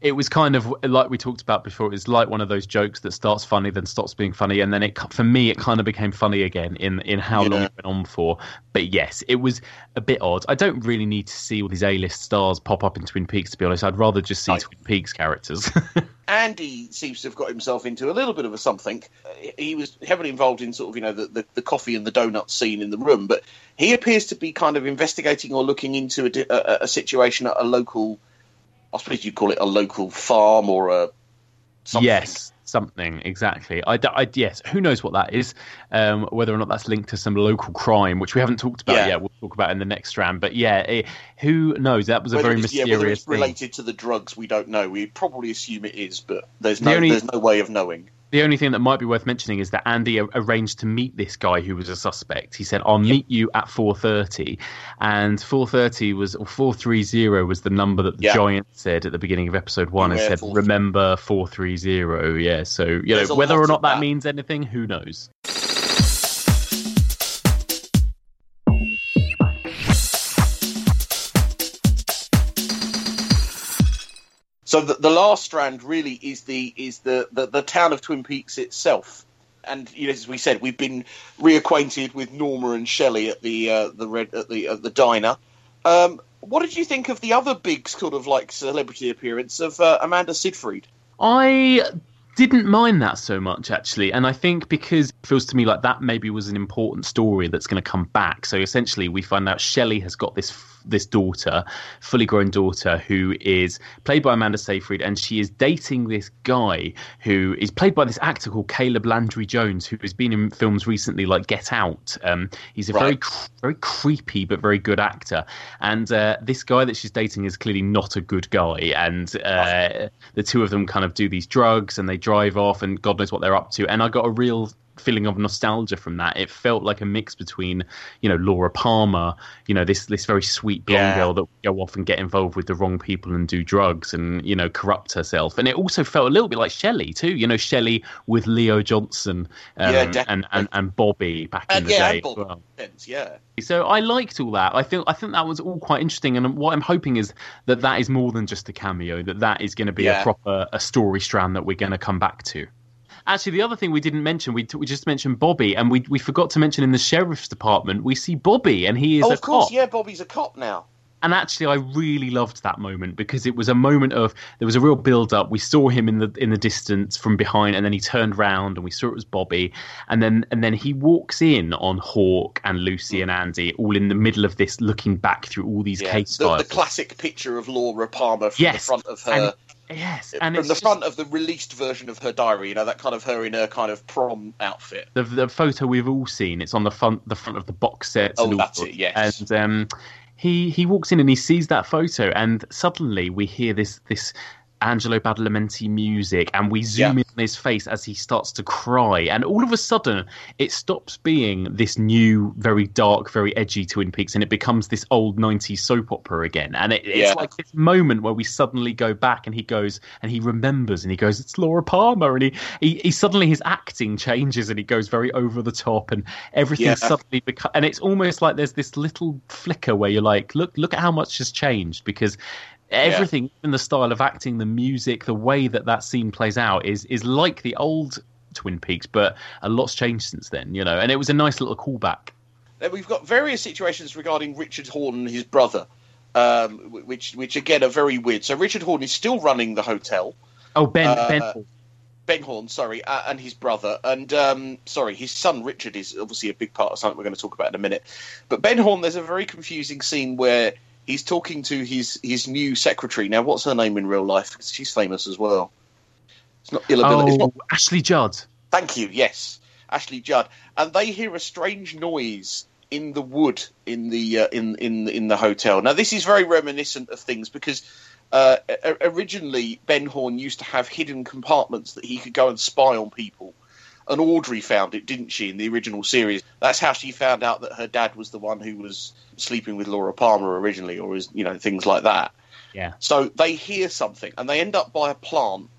It was kind of like we talked about before. It was like one of those jokes that starts funny, then stops being funny, and then it for me it kind of became funny again in in how long it went on for. But yes, it was a bit odd. I don't really need to see all these A list stars pop up in Twin Peaks. To be honest, I'd rather just see Twin Peaks characters. Andy seems to have got himself into a little bit of a something. He was heavily involved in sort of, you know, the, the, the coffee and the donut scene in the room, but he appears to be kind of investigating or looking into a, a, a situation at a local, I suppose you'd call it a local farm or a something. Yes, something exactly. I, I- yes, who knows what that is? Um, whether or not that's linked to some local crime, which we haven't talked about Yeah. yet. We'll talk about in the next strand. But yeah, it, who knows? That was a Whether very it's, yeah, mysterious whether it's thing. related to the drugs, we don't know. We probably assume it is, but there's The no only- there's no way of knowing. The only thing that might be worth mentioning is that Andy arranged to meet this guy who was a suspect. He said, "I'll meet you at 4:30," and 4:30 was or 430 was the number that the Yeah. giant said at the beginning of episode one. and said, 430. "Remember 430." Yeah, so you There's know whether or not that that. means anything, who knows? So the, the last strand really is the is the, the, the town of Twin Peaks itself. And you know, as we said, we've been reacquainted with Norma and Shelley at the uh, the red at the at the diner. Um, what did you think of the other big sort of like celebrity appearance of uh, Amanda Seyfried? I didn't mind that so much actually, and I think because it feels to me like that maybe was an important story that's going to come back. So essentially, we find out Shelley has got this this daughter, fully grown daughter, who is played by Amanda Seyfried, and she is dating this guy who is played by this actor called Caleb Landry Jones, who has been in films recently like Get Out. Um, he's a very Right. cr- very creepy but very good actor, and uh, this guy that she's dating is clearly not a good guy, and uh, the two of them kind of do these drugs and they drive off, and God knows what they're up to. And I got a real feeling of nostalgia from that. It felt like a mix between, you know, Laura Palmer, you know, this this very sweet blonde Yeah. girl that would go off and get involved with the wrong people and do drugs and you know corrupt herself. And it also felt a little bit like Shelley too. You know, Shelley with Leo Johnson um, Yeah, and, and and Bobby back in the yeah, day. and as well. Yeah. So I liked all that. I think I think that was all quite interesting, and what I'm hoping is that that is more than just a cameo. That that is going to be Yeah. a proper a story strand that we're going to come back to. Actually, the other thing we didn't mention, we, we just mentioned Bobby, and we we forgot to mention in the sheriff's department we see Bobby, and he is Oh, a of course, cop. yeah. Bobby's a cop now. And actually, I really loved that moment because it was a moment of there was a real build up. We saw him in the in the distance from behind, and then he turned round, and we saw it was Bobby, and then and then he walks in on Hawk and Lucy and Andy, all in the middle of this, looking back through all these Yeah. case The, the classic picture of Laura Palmer from Yes, the front of her. And- yes, and from it's the just- front of the released version of her diary, you know, that kind of her in her kind of prom outfit. the the photo we've all seen. It's on the front the front of the box set. Oh, and all that's sorts. it, yes. And um, he he walks in and he sees that photo, and suddenly we hear this this. Angelo Badalamenti music, and we zoom Yeah. in on his face as he starts to cry, and all of a sudden it stops being this new, very dark, very edgy Twin Peaks, and it becomes this old '90s soap opera again. And it, it's Yeah. like this moment where we suddenly go back, and he goes and he remembers, and he goes, "It's Laura Palmer," and he, he, he suddenly his acting changes, and he goes very over the top, and everything Yeah. suddenly becomes, and it's almost like there's this little flicker where you're like, "Look, look at how much has changed," because everything even the style of acting the music the way that that scene plays out is is like the old twin peaks but a lot's changed since then you know and it was a nice little callback Then we've got various situations regarding Richard Horne and his brother, um, which which again are very weird. So Richard Horne is still running the hotel. oh ben Uh, ben Ben Horne, sorry, uh, and his brother, and um, sorry, his son Richard is obviously a big part of something we're going to talk about in a minute. But Ben Horne, there's a very confusing scene where he's talking to his his new secretary. Now, what's her name in real life? She's famous as well. It's not. It's oh not ashley judd Thank you. Yes, Ashley Judd, and they hear a strange noise in the wood in the uh, in in in the hotel. Now, this is very reminiscent of things because uh, originally Ben Horne used to have hidden compartments that he could go and spy on people. And Audrey found it, didn't she, in the original series? That's how she found out that her dad was the one who was sleeping with Laura Palmer originally, or is you know things like that. yeah So they hear something, and they end up by a plant,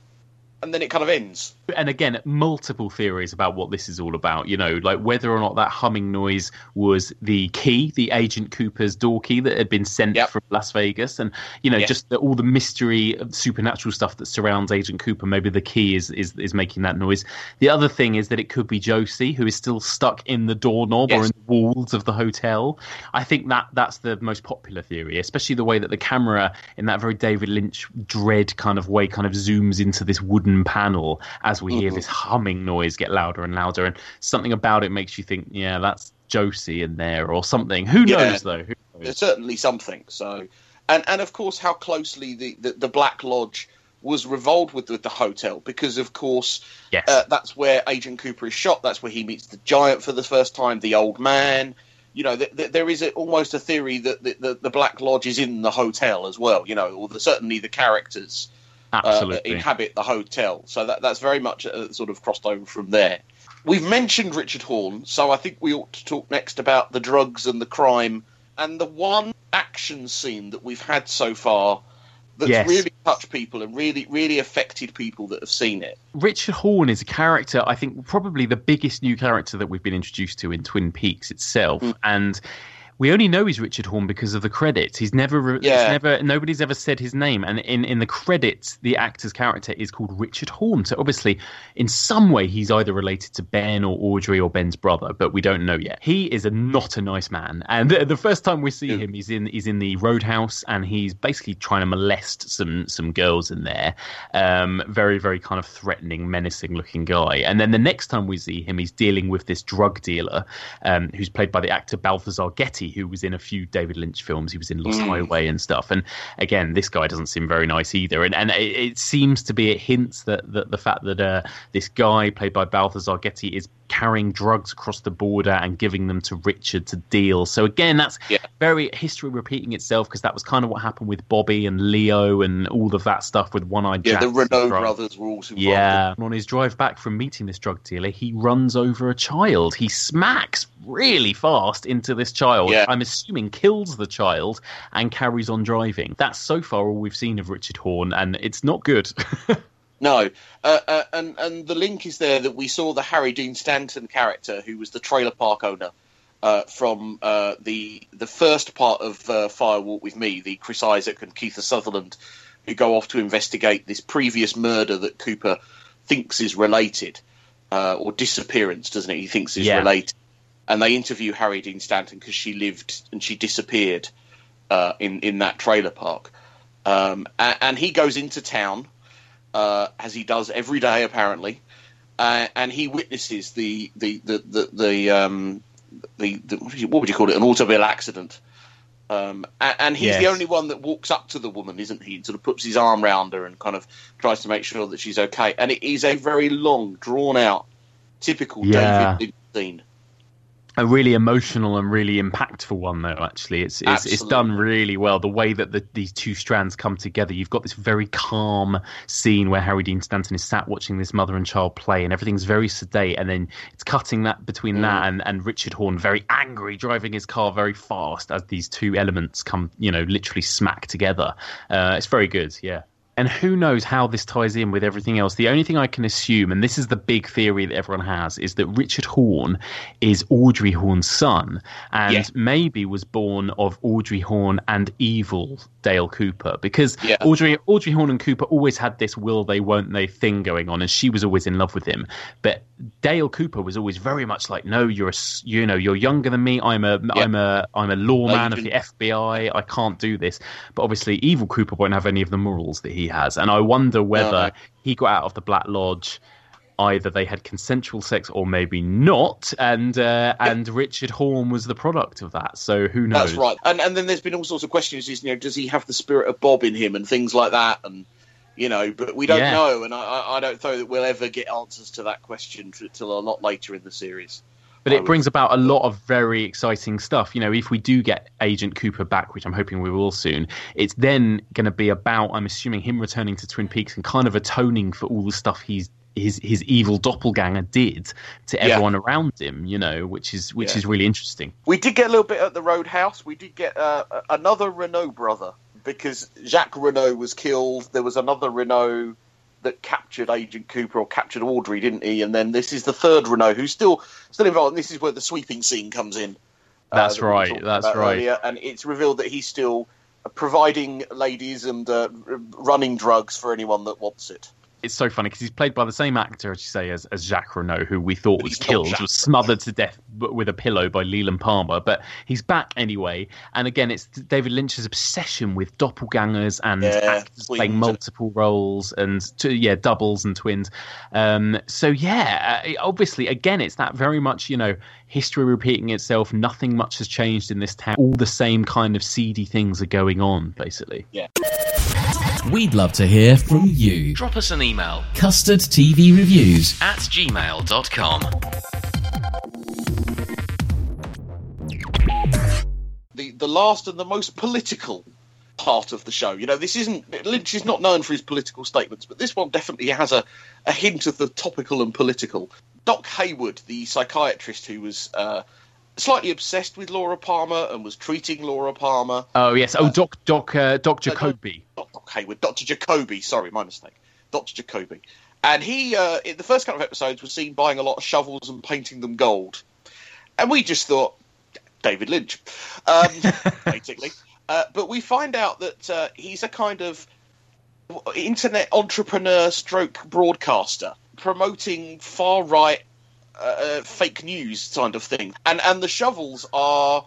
and then it kind of ends. And again multiple theories about what this is all about you know like whether or not that humming noise was the key the agent cooper's door key that had been sent Yep. from las vegas and you know Yeah. just the, all the mystery of supernatural stuff that surrounds agent cooper maybe the key is, is is making that noise the other thing is that it could be josie who is still stuck in the doorknob or in the walls of the hotel i think that that's the most popular theory especially the way that the camera in that very david lynch dread kind of way kind of zooms into this wooden panel as we hear Mhm. this humming noise get louder and louder, and something about it makes you think, yeah, that's Josie in there or something. Who Yeah. knows though? Who knows? There's certainly something. So, and and of course, how closely the, the, the Black Lodge was revolved with, with the hotel because, of course, Yes. uh, that's where Agent Cooper is shot. That's where he meets the giant for the first time, the old man. You know, th- th- there is a, almost a theory that the, the, the Black Lodge is in the hotel as well. You know, or the, certainly the characters. Uh, uh, Absolutely. inhabit the hotel. So that that's very much uh, sort of crossed over from there. We've mentioned Richard Horne, so I think we ought to talk next about the drugs and the crime and the one action scene that we've had so far that's Yes. really touched people and really really affected people that have seen it. Richard Horne is a character, I think, probably the biggest new character that we've been introduced to in Twin Peaks itself. Hmm. And we only know he's Richard Horne because of the credits. He's never, re- Yeah. never, nobody's ever said his name. And in, in the credits, the actor's character is called Richard Horne. So obviously, in some way, he's either related to Ben or Audrey or Ben's brother, but we don't know yet. He is a not a nice man. And the, the first time we see him, he's in he's in the Roadhouse, and he's basically trying to molest some some girls in there. Um, very very kind of threatening, menacing looking guy. And then the next time we see him, he's dealing with this drug dealer, um, who's played by the actor Balthazar Getty, who was in a few David Lynch films. He was in Lost Mm. Highway and stuff. And again, this guy doesn't seem very nice either. And and it, it seems to be it hints that, that the fact that uh, this guy played by Balthazar Getty is carrying drugs across the border and giving them to Richard to deal. So again, that's very history repeating itself because that was kind of what happened with Bobby and Leo and all of that stuff with One Eyed Yeah, Jack. the Renault brothers were also. Yeah. On his drive back from meeting this drug dealer, he runs over a child. He smacks really fast into this child. Yeah. I'm assuming kills the child and carries on driving. That's so far all we've seen of Richard Horne, and it's not good. No, uh, uh, and and the link is there that we saw the Harry Dean Stanton character, who was the trailer park owner uh, from uh, the the first part of uh, Fire Walk with Me, the Chris Isaak and Kiefer Sutherland, who go off to investigate this previous murder that Cooper thinks is related, uh, or disappearance, doesn't it? He thinks is Yeah. related, and they interview Harry Dean Stanton because she lived and she disappeared uh, in in that trailer park, um, and, and he goes into town uh, as he does every day apparently, uh, and he witnesses the the the the, the um the, the what would you- what would you call it an automobile accident. Um, and, and he's the only one that walks up to the woman, isn't he? And sort of puts his arm round her and kind of tries to make sure that she's okay. And it is a very long, drawn out, typical Yeah. David Lynch scene. A really emotional and really impactful one though actually. It's it's, it's done really well. The way that the, these two strands come together you've got this very calm scene where harry dean stanton is sat watching this mother and child play and everything's very sedate and then it's cutting that between that and, and richard horne very angry driving his car very fast as these two elements come you know literally smack together. Uh, it's very good yeah and who knows how this ties in with everything else. The only thing I can assume, and this is the big theory that everyone has, is that Richard Horne is Audrey Horne's son and Yeah. maybe was born of Audrey Horne and evil Dale Cooper. Because Yeah. Audrey Audrey Horne and Cooper always had this will they won't they thing going on, and she was always in love with him. But Dale Cooper was always very much like, no, you're a, you know, you're younger than me. I'm a am a I'm a lawman of the FBI. I can't do this. But obviously, evil Cooper won't have any of the morals that he has, and I wonder whether No. he got out of the Black Lodge. Either they had consensual sex or maybe not, and uh, and Richard Horne was the product of that. So who knows? That's right. And and then there's been all sorts of questions. Is you know, does he have the spirit of Bob in him and things like that? And you know, but we don't Yeah. know. And I, I- don't know that we'll ever get answers to that question till a lot later in the series. But it brings about a lot of very exciting stuff. You know, if we do get Agent Cooper back, which I'm hoping we will soon, it's then going to be about, I'm assuming, him returning to Twin Peaks and kind of atoning for all the stuff he's his his evil doppelganger did to Yeah. everyone around him. You know, which is which Yeah. is really interesting. We did get a little bit at the Roadhouse. We did get uh, another Renault brother because Jacques Renault was killed. There was another Renault that captured Agent Cooper or captured Audrey, didn't he? And then this is the third Renault who's still still involved. And this is where the sweeping scene comes in. uh, That's that right, that's right. earlier. And it's revealed that he's still providing ladies and uh, running drugs for anyone that wants it. It's so funny because he's played by the same actor, as you say, as, as Jacques Renault, who we thought was killed, Jacques was smothered to death with a pillow by Leland Palmer. But he's back anyway. And again, it's David Lynch's obsession with doppelgangers and Yeah, actors twins playing multiple roles and yeah, doubles and twins. Um, so yeah, uh, obviously, again, it's that very much you know history repeating itself. Nothing much has changed in this town. All the same kind of seedy things are going on, basically. Yeah. We'd love to hear from you. Drop us an email Custard TV Reviews. at gmail.com. the the last and the most political part of the show. You know, this isn't Lynch is not known for his political statements, but this one definitely has a, a hint of the topical and political. Doc Hayward, the psychiatrist who was uh, slightly obsessed with Laura Palmer and was treating Laura Palmer. Oh yes. Oh, Doc Doc uh, Doc Jacoby. Not Doc Hayward, Doctor Jacoby. Sorry, my mistake. Doctor Jacoby. And he, uh, in the first couple of episodes, was seen buying a lot of shovels and painting them gold. And we just thought, David Lynch, um, basically. Uh, but we find out that uh, he's a kind of internet entrepreneur stroke broadcaster promoting far right uh, fake news kind of thing. And and the shovels are.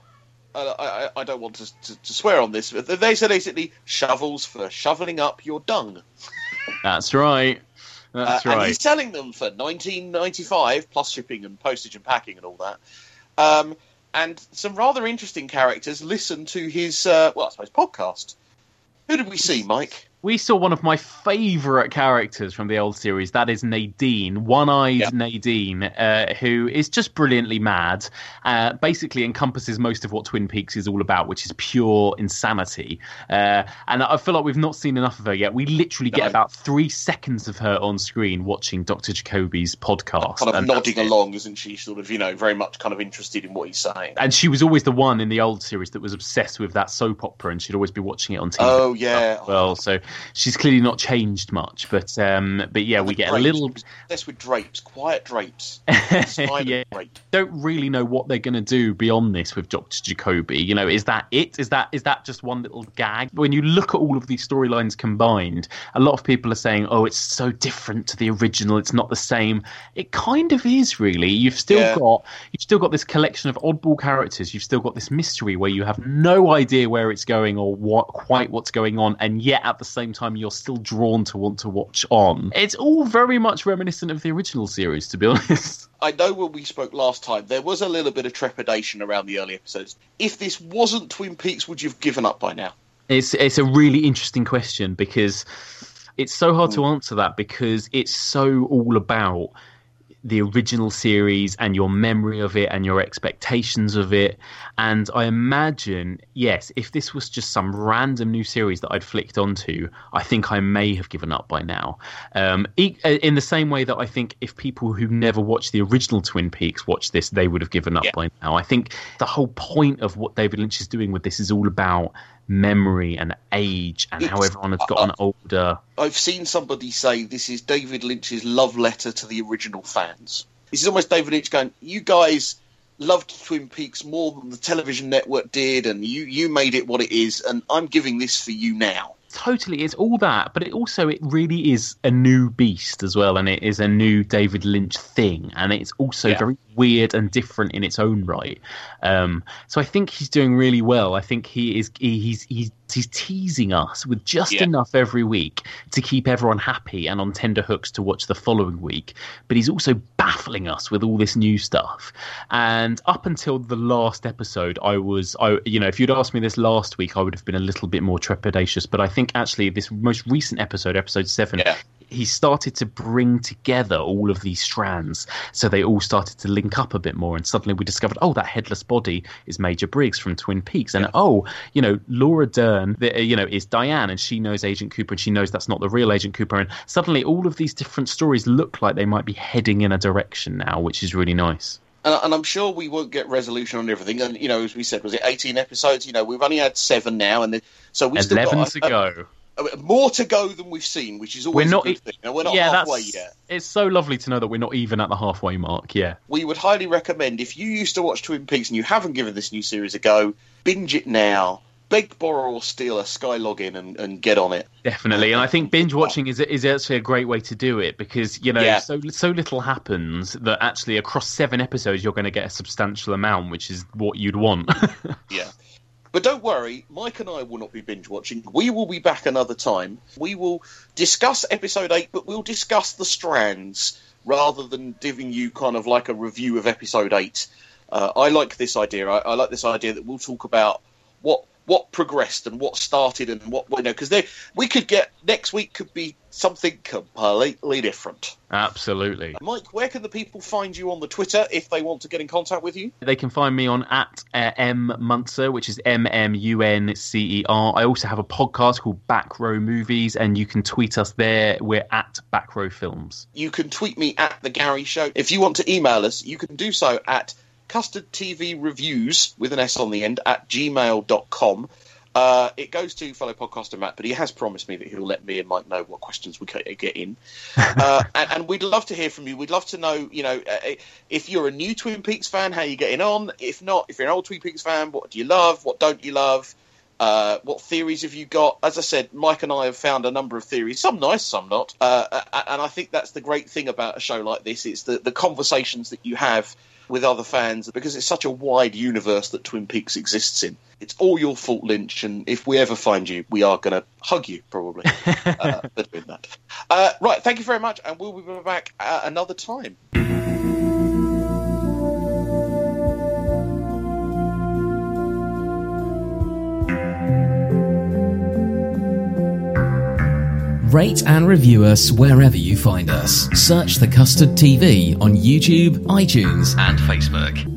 Uh, I, I don't want to, to, to swear on this, but they say basically shovels for shoveling up your dung. That's right. That's uh, right. And he's selling them for nineteen ninety five plus shipping and postage and packing and all that. Um, and some rather interesting characters listen to his uh, well, I suppose podcast. Who did we see, Mike? We saw one of my favourite characters from the old series. That is Nadine, one-eyed Yeah. Nadine, uh, who is just brilliantly mad. Uh, basically, encompasses most of what Twin Peaks is all about, which is pure insanity. Uh, and I feel like we've not seen enough of her yet. We literally get No. about three seconds of her on screen watching Dr. Jacoby's podcast. Kind of nodding along, isn't she? Sort of, you know, very much kind of interested in what he's saying. and she was always the one in the old series that was obsessed with that soap opera, and she'd always be watching it on TV. Oh yeah. Well, so she's clearly not changed much, but um, but yeah, we get a little. That's with drapes, quiet drapes. Yeah. drape. Don't really know what they're going to do beyond this with Doctor Jacoby. You know, is that it? Is that is that just one little gag? When you look at all of these storylines combined, a lot of people are saying, "Oh, it's so different to the original. It's not the same." It kind of is, really. You've still Yeah. got you've still got this collection of oddball characters. You've still got this mystery where you have no idea where it's going or what quite what's going on, and yet at the same time you're still drawn to want to watch on. It's all very much reminiscent of the original series, to be honest. I know when we spoke last time, there was a little bit of trepidation around the early episodes. If this wasn't Twin Peaks, would you have given up by now? It's it's a really interesting question because it's so hard to hmm. answer that because it's so all about the original series and your memory of it and your expectations of it. And I imagine, yes, if this was just some random new series that I'd flicked onto, I think I may have given up by now. Um, e- in the same way that I think if people who never watched the original Twin Peaks watched this, they would have given up by now. I think the whole point of what David Lynch is doing with this is all about memory and age and how everyone has gotten older. I've seen somebody say this is David Lynch's love letter to the original fans. This is almost David Lynch going, "You guys loved Twin Peaks more than the television network did, and you you made it what it is, and I'm giving this for you now." Totally it's all that but it also it really is a new beast as well and it is a new david lynch thing and it's also Yeah. very weird and different in its own right um, so i think he's doing really well i think he is he, he's he's he's teasing us with just Yeah. enough every week to keep everyone happy and on tender hooks to watch the following week. But he's also baffling us with all this new stuff. And up until the last episode i was i you know if you'd asked me this last week i would have been a little bit more trepidatious. But i think actually this most recent episode episode 7 he started to bring together all of these strands. So they all started to link up a bit more and suddenly we discovered oh that headless body is major briggs from twin peaks. And oh you know laura dern the, you know is diane and she knows agent cooper and she knows that's not the real agent cooper. And suddenly all of these different stories look like they might be heading in a direction now which is really nice. And, and I'm sure we won't get resolution on everything. And you know, as we said, was it 18 episodes? You know, we've only had seven now, and the, so we still 11 got to go Uh, more to go than we've seen, which is always we're not a good thing. We're not yeah, halfway yet. it's so lovely to know that we're not even at the halfway mark yeah we would highly recommend if you used to watch Twin Peaks and you haven't given this new series a go, binge it now. Beg, borrow, or steal a Sky login and, and get on it. Definitely, and I think binge watching is is actually a great way to do it because you know Yeah. so so little happens that actually across seven episodes you're going to get a substantial amount, which is what you'd want. Yeah. But don't worry, Mike and I will not be binge watching. We will be back another time. We will discuss episode 8, but we'll discuss the strands rather than giving you kind of like a review of episode 8. Uh, I like this idea. I, I like this idea that we'll talk about what what progressed and what started and what you know because they we could get next week could be something completely different. Absolutely. Mike, where can the people find you on the Twitter if they want to get in contact with you? They can find me on at uh, M Muncer, which is M M U N C E R. I also have a podcast called Back Row Movies, and you can tweet us there. We're at Back Row Films. You can tweet me at The Gary Show. If you want to email us, you can do so at custard TV reviews with an S on the end at gmail.com. Uh, it goes to fellow podcaster Matt, but he has promised me that he'll let me and Mike know what questions we get in. Uh, and, and, we'd love to hear from you. We'd love to know, you know, uh, if you're a new Twin Peaks fan, how you getting on. If not, if you're an old Twin Peaks fan, what do you love? What don't you love? Uh, what theories have you got? As I said, Mike and I have found a number of theories, some nice, some not. Uh, and I think that's the great thing about a show like this. It's the, the conversations that you have with other fans because it's such a wide universe that Twin Peaks exists in. It's all your fault, Lynch, and if we ever find you, we are going to hug you probably uh, for doing that. Uh, right, thank you very much, and we'll be back another time. Rate and review us wherever you find us. Search The Custard TV on YouTube, iTunes, and Facebook.